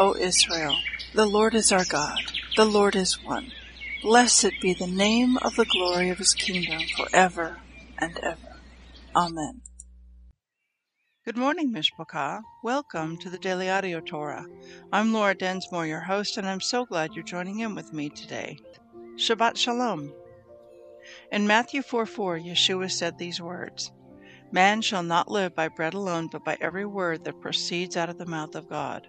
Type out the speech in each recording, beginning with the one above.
O Israel, the Lord is our God, the Lord is one. Blessed be the name of the glory of his kingdom forever and ever. Amen. Good morning, Mishpachah. Welcome to the Daily Audio Torah. I'm Laura Densmore, your host, and I'm so glad you're joining in with me today. Shabbat Shalom. In Matthew 4 4, Yeshua said these words Man shall not live by bread alone, but by every word that proceeds out of the mouth of God.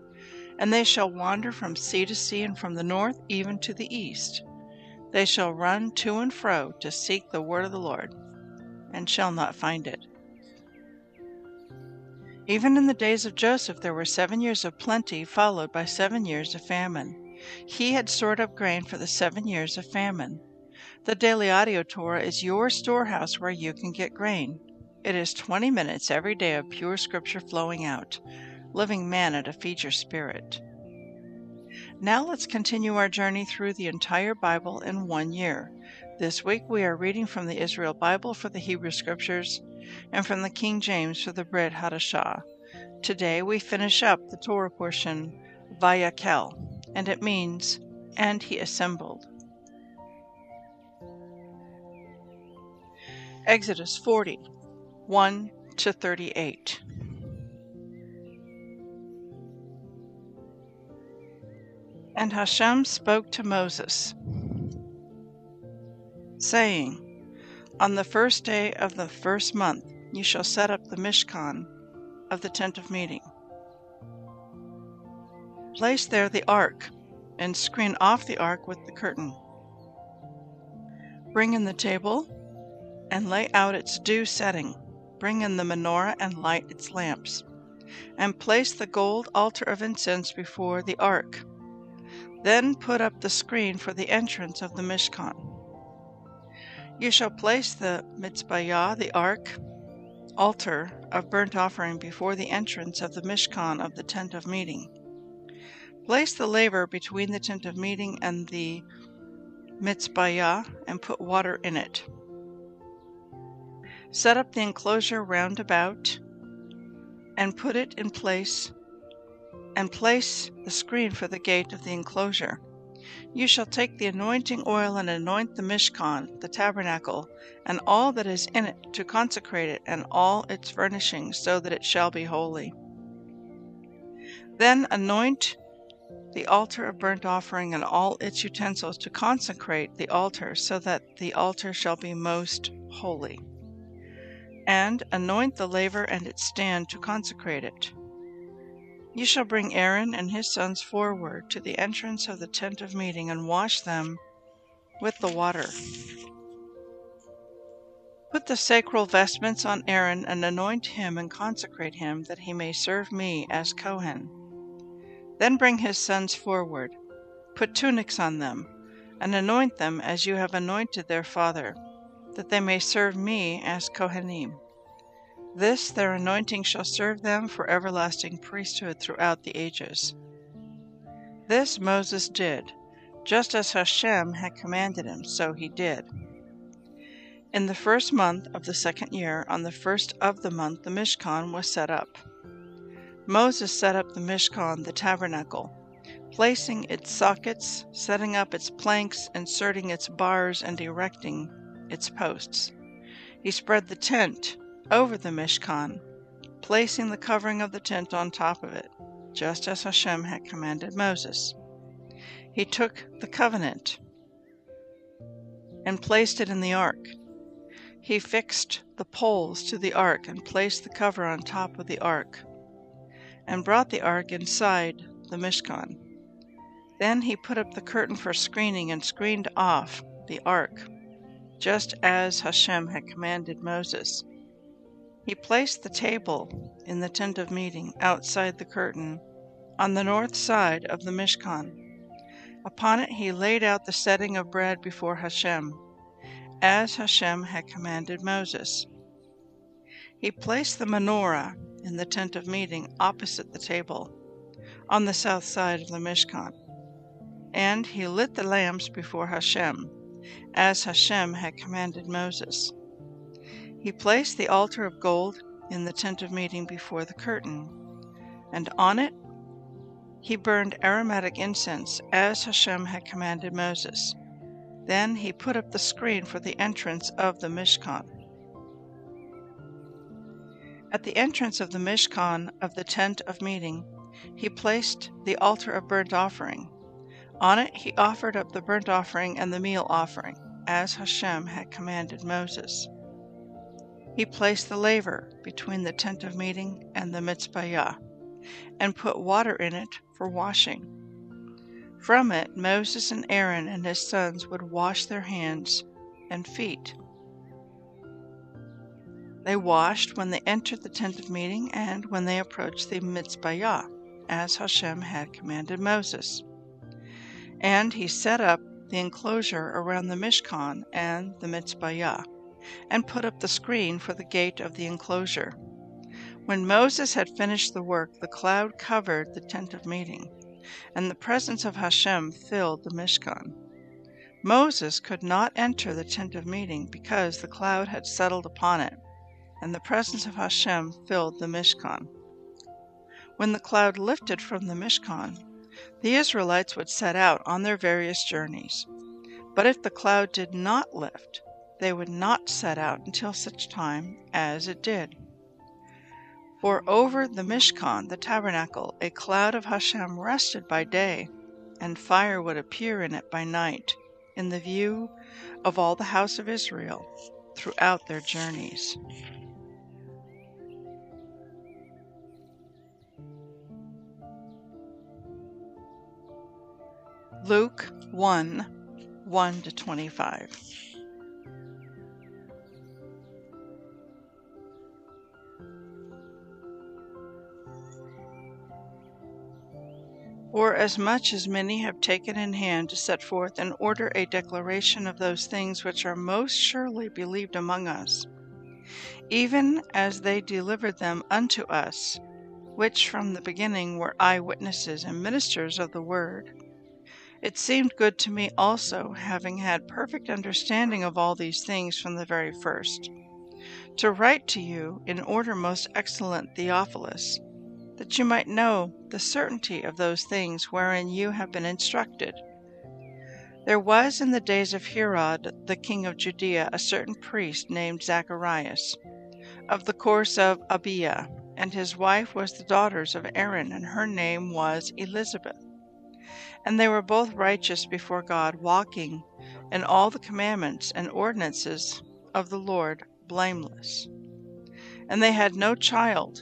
And they shall wander from sea to sea, and from the north even to the east. They shall run to and fro to seek the word of the Lord, and shall not find it. Even in the days of Joseph there were seven years of plenty, followed by seven years of famine. He had stored up grain for the seven years of famine. The Daily Audio Torah is your storehouse where you can get grain. It is 20 minutes every day of pure scripture flowing out, living manna to feed your spirit. Now let's continue our journey through the entire Bible in one year. This week we are reading from the Israel Bible for the Hebrew Scriptures and from the King James for the Brit Hadashah. Today we finish up the Torah portion Vayakhel, and it means, and he assembled. Exodus 40, 1 to 38. And Hashem spoke to Moses, saying, On the first day of the first month you shall set up the Mishkan of the tent of meeting. Place there the ark, and screen off the ark with the curtain. Bring in the table, and lay out its due setting. Bring in the menorah and light its lamps, and place the gold altar of incense before the ark. Then put up the screen for the entrance of the Mishkan. You shall place the Mizbayach, the ark, altar of burnt offering before the entrance of the Mishkan of the tent of meeting. Place the laver between the tent of meeting and the Mizbayach and put water in it. Set up the enclosure round about and put it in place and place the screen for the gate of the enclosure. You shall take the anointing oil and anoint the Mishkan, the tabernacle, and all that is in it, to consecrate it and all its furnishings, so that it shall be holy. Then anoint the altar of burnt offering and all its utensils to consecrate the altar, so that the altar shall be most holy. And anoint the laver and its stand to consecrate it. You shall bring Aaron and his sons forward to the entrance of the tent of meeting and wash them with the water. Put the sacral vestments on Aaron and anoint him and consecrate him that he may serve me as Kohen. Then bring his sons forward. Put tunics on them and anoint them as you have anointed their father, that they may serve me as Kohanim. This their anointing shall serve them for everlasting priesthood throughout the ages. This Moses did, just as Hashem had commanded him, so he did. In the first month of the second year, on the first of the month, the Mishkan was set up. Moses set up the Mishkan, the tabernacle, placing its sockets, setting up its planks, inserting its bars, and erecting its posts. He spread the tent over the Mishkan, placing the covering of the tent on top of it. just as Hashem had commanded Moses. He took the covenant and placed it in the ark. He fixed the poles to the ark and placed the cover on top of the ark, and brought the ark inside the Mishkan. Then he put up the curtain for screening and screened off the ark, just as Hashem had commanded Moses. He placed the table in the tent of meeting outside the curtain on the north side of the Mishkan. Upon it he laid out the setting of bread before Hashem, as Hashem had commanded Moses. He placed the menorah in the tent of meeting opposite the table, on the south side of the Mishkan. And he lit the lamps before Hashem, as Hashem had commanded Moses. He placed the altar of gold in the tent of meeting before the curtain, and on it he burned aromatic incense, as Hashem had commanded Moses. Then he put up the screen for the entrance of the Mishkan. At the entrance of the Mishkan of the tent of meeting, he placed the altar of burnt offering. On it he offered up the burnt offering and the meal offering, as Hashem had commanded Moses. He placed the laver between the tent of meeting and the mizbayach, and put water in it for washing. From it Moses and Aaron and his sons would wash their hands and feet. They washed when they entered the tent of meeting and when they approached the mizbayach, as Hashem had commanded Moses. And he set up the enclosure around the Mishkan and the mizbayach, and put up the screen for the gate of the enclosure. When Moses had finished the work, the cloud covered the tent of meeting, and the presence of Hashem filled the Mishkan. Moses could not enter the tent of meeting because the cloud had settled upon it, and the presence of Hashem filled the Mishkan. When the cloud lifted from the Mishkan, the Israelites would set out on their various journeys. But if the cloud did not lift, they would not set out until such time as it did. For over the Mishkan, the tabernacle, a cloud of Hashem rested by day, and fire would appear in it by night, in the view of all the house of Israel throughout their journeys. Luke 1 1 to 25. Or as much as many have taken in hand to set forth and order a declaration of those things which are most surely believed among us, even as they delivered them unto us, which from the beginning were eyewitnesses and ministers of the word. It seemed good to me also, having had perfect understanding of all these things from the very first, to write to you in order most excellent Theophilus that you might know the certainty of those things wherein you have been instructed. There was in the days of Herod the king of Judea a certain priest named Zacharias, of the course of Abia, and his wife was the daughters of Aaron, and her name was Elizabeth. And they were both righteous before God, walking in all the commandments and ordinances of the Lord blameless. And they had no child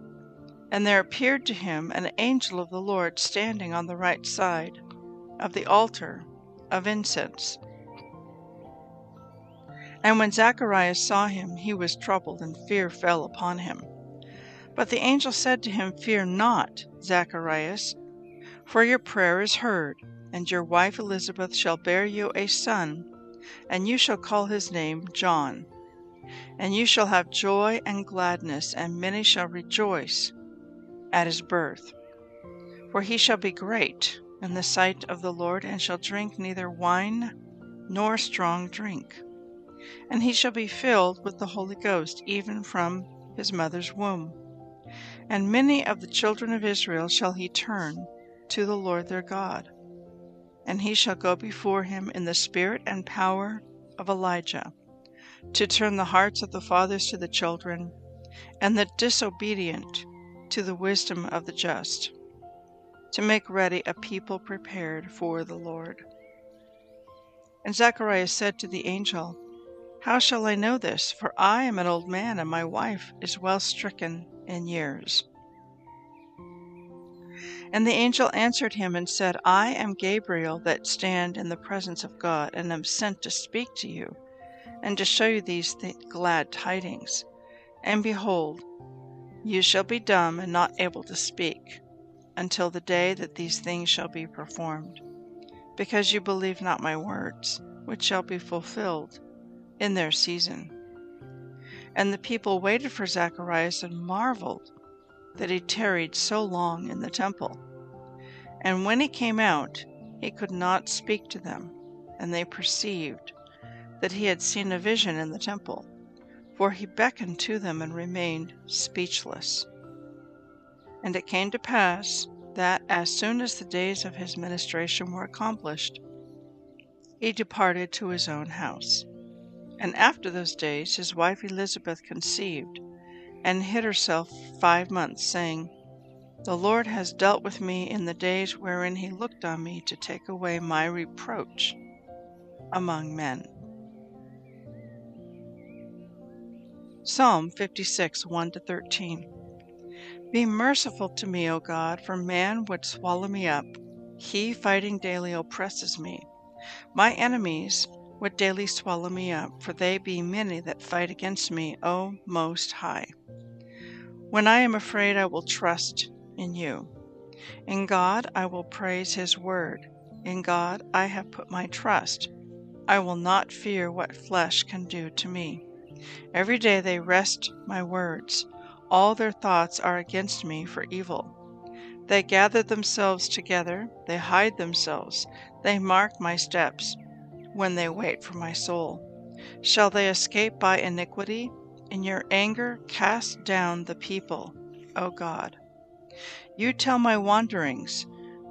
And there appeared to him an angel of the Lord standing on the right side of the altar of incense. And when Zacharias saw him, he was troubled, and fear fell upon him. But the angel said to him, Fear not, Zacharias, for your prayer is heard, and your wife Elizabeth shall bear you a son, and you shall call his name John. And you shall have joy and gladness, and many shall rejoice at his birth. For he shall be great, in the sight of the Lord, and shall drink neither wine nor strong drink. And he shall be filled with the Holy Ghost, even from his mother's womb. And many of the children of Israel shall he turn to the Lord their God. And he shall go before him in the spirit and power of Elijah, to turn the hearts of the fathers to the children, and the disobedient to the wisdom of the just, to make ready a people prepared for the Lord. And Zacharias said to the angel, How shall I know this? For I am an old man, and my wife is well stricken in years. And the angel answered him and said, I am Gabriel that stand in the presence of God, and am sent to speak to you, and to show you these th- glad tidings. And behold, you shall be dumb and not able to speak, until the day that these things shall be performed, because you believe not my words, which shall be fulfilled in their season. And the people waited for Zacharias and marveled that he tarried so long in the temple. And when he came out, he could not speak to them, and they perceived that he had seen a vision in the temple, for he beckoned to them and remained speechless. And it came to pass that as soon as the days of his ministration were accomplished, he departed to his own house. And after those days his wife Elizabeth conceived, and hid herself five months, saying, The Lord has dealt with me in the days wherein he looked on me to take away my reproach among men. Psalm 56 1 13. Be merciful to me, O God, for man would swallow me up. He, fighting daily, oppresses me. My enemies would daily swallow me up, for they be many that fight against me, O Most High. When I am afraid, I will trust in you. In God I will praise his word. In God I have put my trust. I will not fear what flesh can do to me. Every day they wrest my words. All their thoughts are against me for evil. They gather themselves together, they hide themselves, they mark my steps when they wait for my soul. Shall they escape by iniquity? In your anger, cast down the people, O God. You tell my wanderings,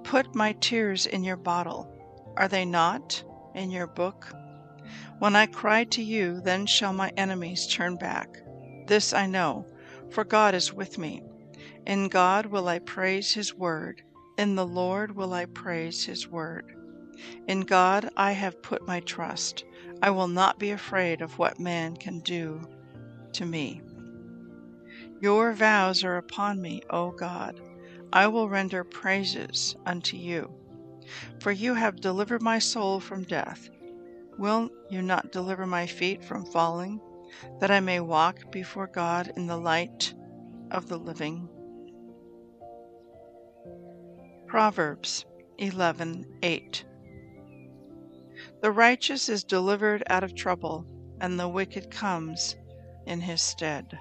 put my tears in your bottle. Are they not in your book? When I cry to you, then shall my enemies turn back. This I know, for God is with me. In God will I praise his word. In the Lord will I praise his word. In God I have put my trust. I will not be afraid of what man can do to me. Your vows are upon me, O God. I will render praises unto you. For you have delivered my soul from death. Will you not deliver my feet from falling, that I may walk before God in the light of the living? Proverbs 11:8 The righteous is delivered out of trouble, and the wicked comes in his stead.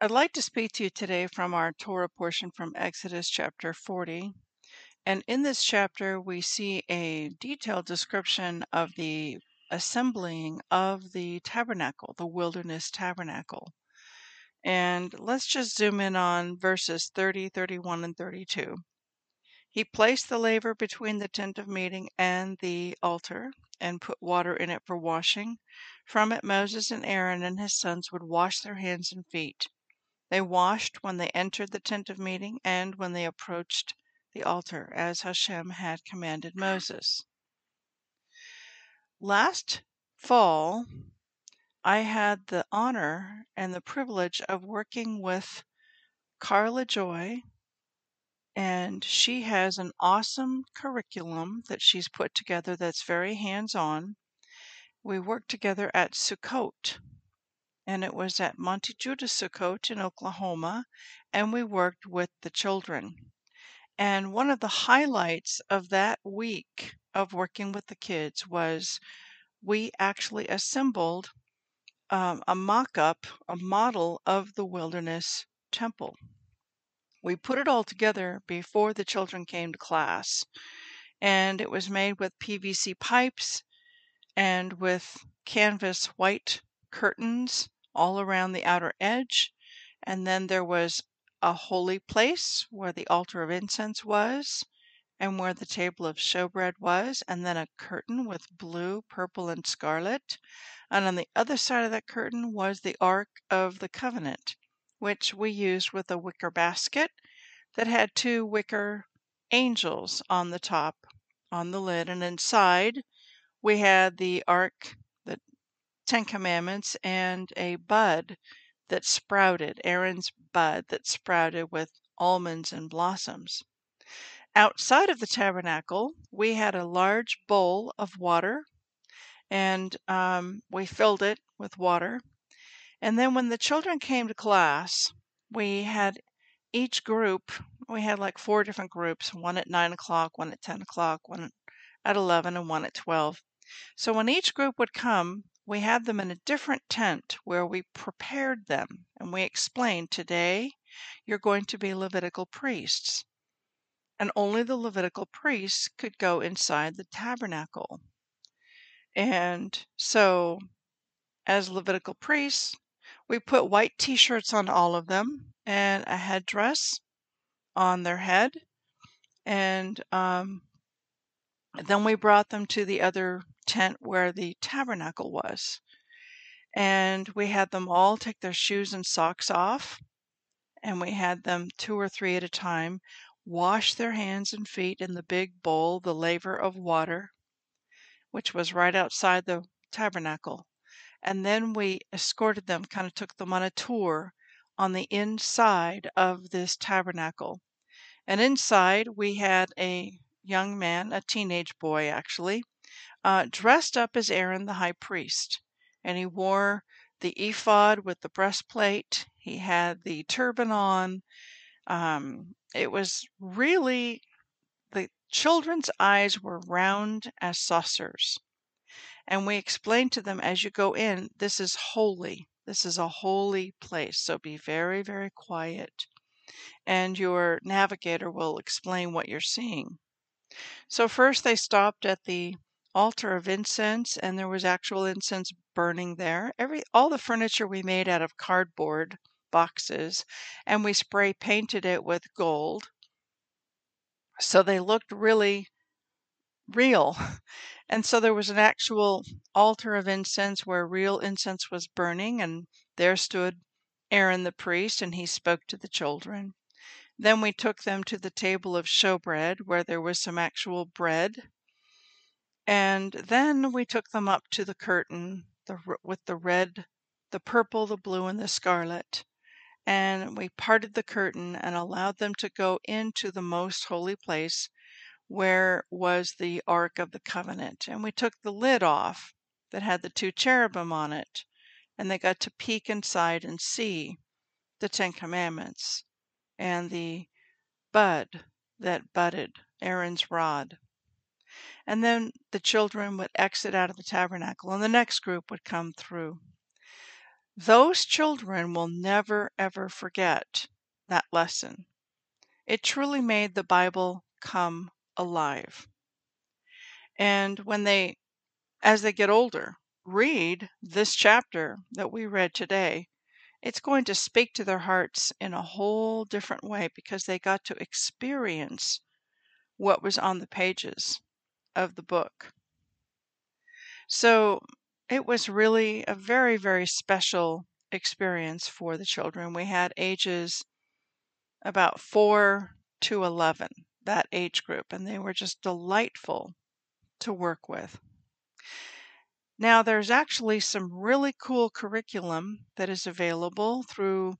I'd like to speak to you today from our Torah portion from Exodus chapter 40. And in this chapter, we see a detailed description of the assembling of the tabernacle, the wilderness tabernacle. And let's just zoom in on verses 30, 31, and 32. He placed the laver between the tent of meeting and the altar and put water in it for washing. From it, Moses and Aaron and his sons would wash their hands and feet. They washed when they entered the tent of meeting and when they approached the altar, as Hashem had commanded ah. Moses. Last fall, I had the honor and the privilege of working with Carla Joy, and she has an awesome curriculum that she's put together that's very hands on. We worked together at Sukkot, and it was at Monte Judah Sukkot in Oklahoma, and we worked with the children. And one of the highlights of that week of working with the kids was we actually assembled um, a mock up, a model of the wilderness temple. we put it all together before the children came to class. And it was made with PVC pipes and with canvas white curtains all around the outer edge. And then there was a holy place where the altar of incense was and where the table of showbread was, and then a curtain with blue, purple, and scarlet. And on the other side of that curtain was the Ark of the Covenant, which we used with a wicker basket that had two wicker angels on the top, on the lid, and inside we had the Ark, the Ten Commandments, and a bud that sprouted, Aaron's bud that sprouted with almonds and blossoms. Outside of the tabernacle, we had a large bowl of water, and um, we filled it with water. And then when the children came to class, we had each group, we had like four different groups one at 9 o'clock, one at 10 o'clock, one at 11, and one at 12. So when each group would come, we had them in a different tent where we prepared them and we explained today you're going to be Levitical priests and only the Levitical priests could go inside the tabernacle. And so, as Levitical priests, we put white t shirts on all of them and a headdress on their head. And um, then we brought them to the other tent where the tabernacle was. And we had them all take their shoes and socks off. And we had them two or three at a time wash their hands and feet in the big bowl, the laver of water, which was right outside the tabernacle. And then we escorted them, kind of took them on a tour on the inside of this tabernacle. And inside we had a young man, a teenage boy actually, uh, dressed up as Aaron the high priest. And he wore the ephod with the breastplate, he had the turban on, um, it was really the children's eyes were round as saucers. And we explained to them as you go in, this is holy. This is a holy place. So be very, very quiet. And your navigator will explain what you're seeing. So, first they stopped at the altar of incense, and there was actual incense burning there. Every all the furniture we made out of cardboard boxes and we spray painted it with gold. So they looked really real. And so there was an actual altar of incense where real incense was burning, and there stood Aaron the priest, and he spoke to the children. Then we took them to the table of showbread, where there was some actual bread. And then we took them up to the curtain the, with the red, the purple, the blue, and the scarlet and we parted the curtain and allowed them to go into the most holy place where was the Ark of the Covenant. And we took the lid off that had the two cherubim on it, and they got to peek inside and see the Ten Commandments and the bud that budded, Aaron's rod. And then the children would exit out of the tabernacle, and the next group would come through. Those children will never, ever forget that lesson. It truly made the Bible come alive. And when they, as they get older, read this chapter that we read today, it's going to speak to their hearts in a whole different way because they got to experience what was on the pages of the book. So it was really a very, very special experience for the children. We had ages about 4 to 11, that age group, and they were just delightful to work with. Now, there's actually some really cool curriculum that is available through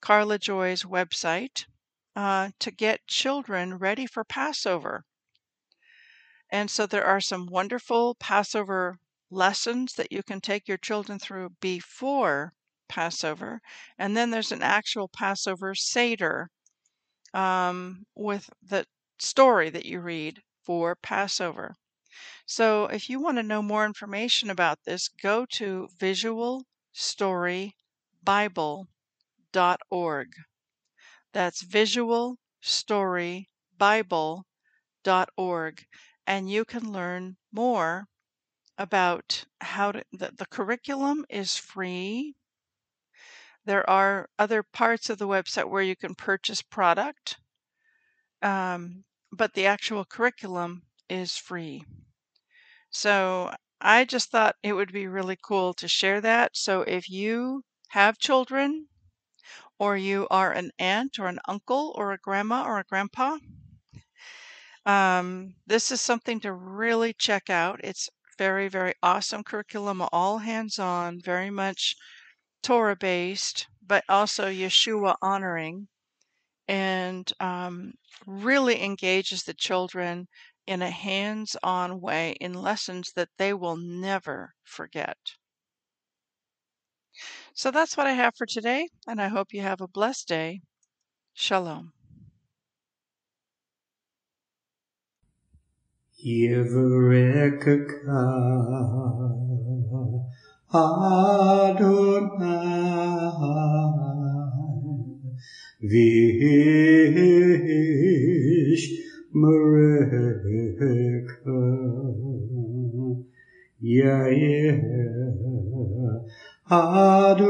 Carla Joy's website uh, to get children ready for Passover. And so there are some wonderful Passover lessons that you can take your children through before Passover. And then there's an actual Passover Seder um, with the story that you read for Passover. So if you want to know more information about this, go to visualstorybible.org. That's visualstorybible.org. And you can learn more about how to, the, the curriculum is free. There are other parts of the website where you can purchase product, um, but the actual curriculum is free. So I just thought it would be really cool to share that. So if you have children, or you are an aunt or an uncle or a grandma or a grandpa, um, this is something to really check out. It's very, very awesome curriculum, all hands on, very much Torah based, but also Yeshua honoring, and um, really engages the children in a hands on way in lessons that they will never forget. So that's what I have for today, and I hope you have a blessed day. Shalom. Yevrekka Adonai Vish Mereka Yair Adonai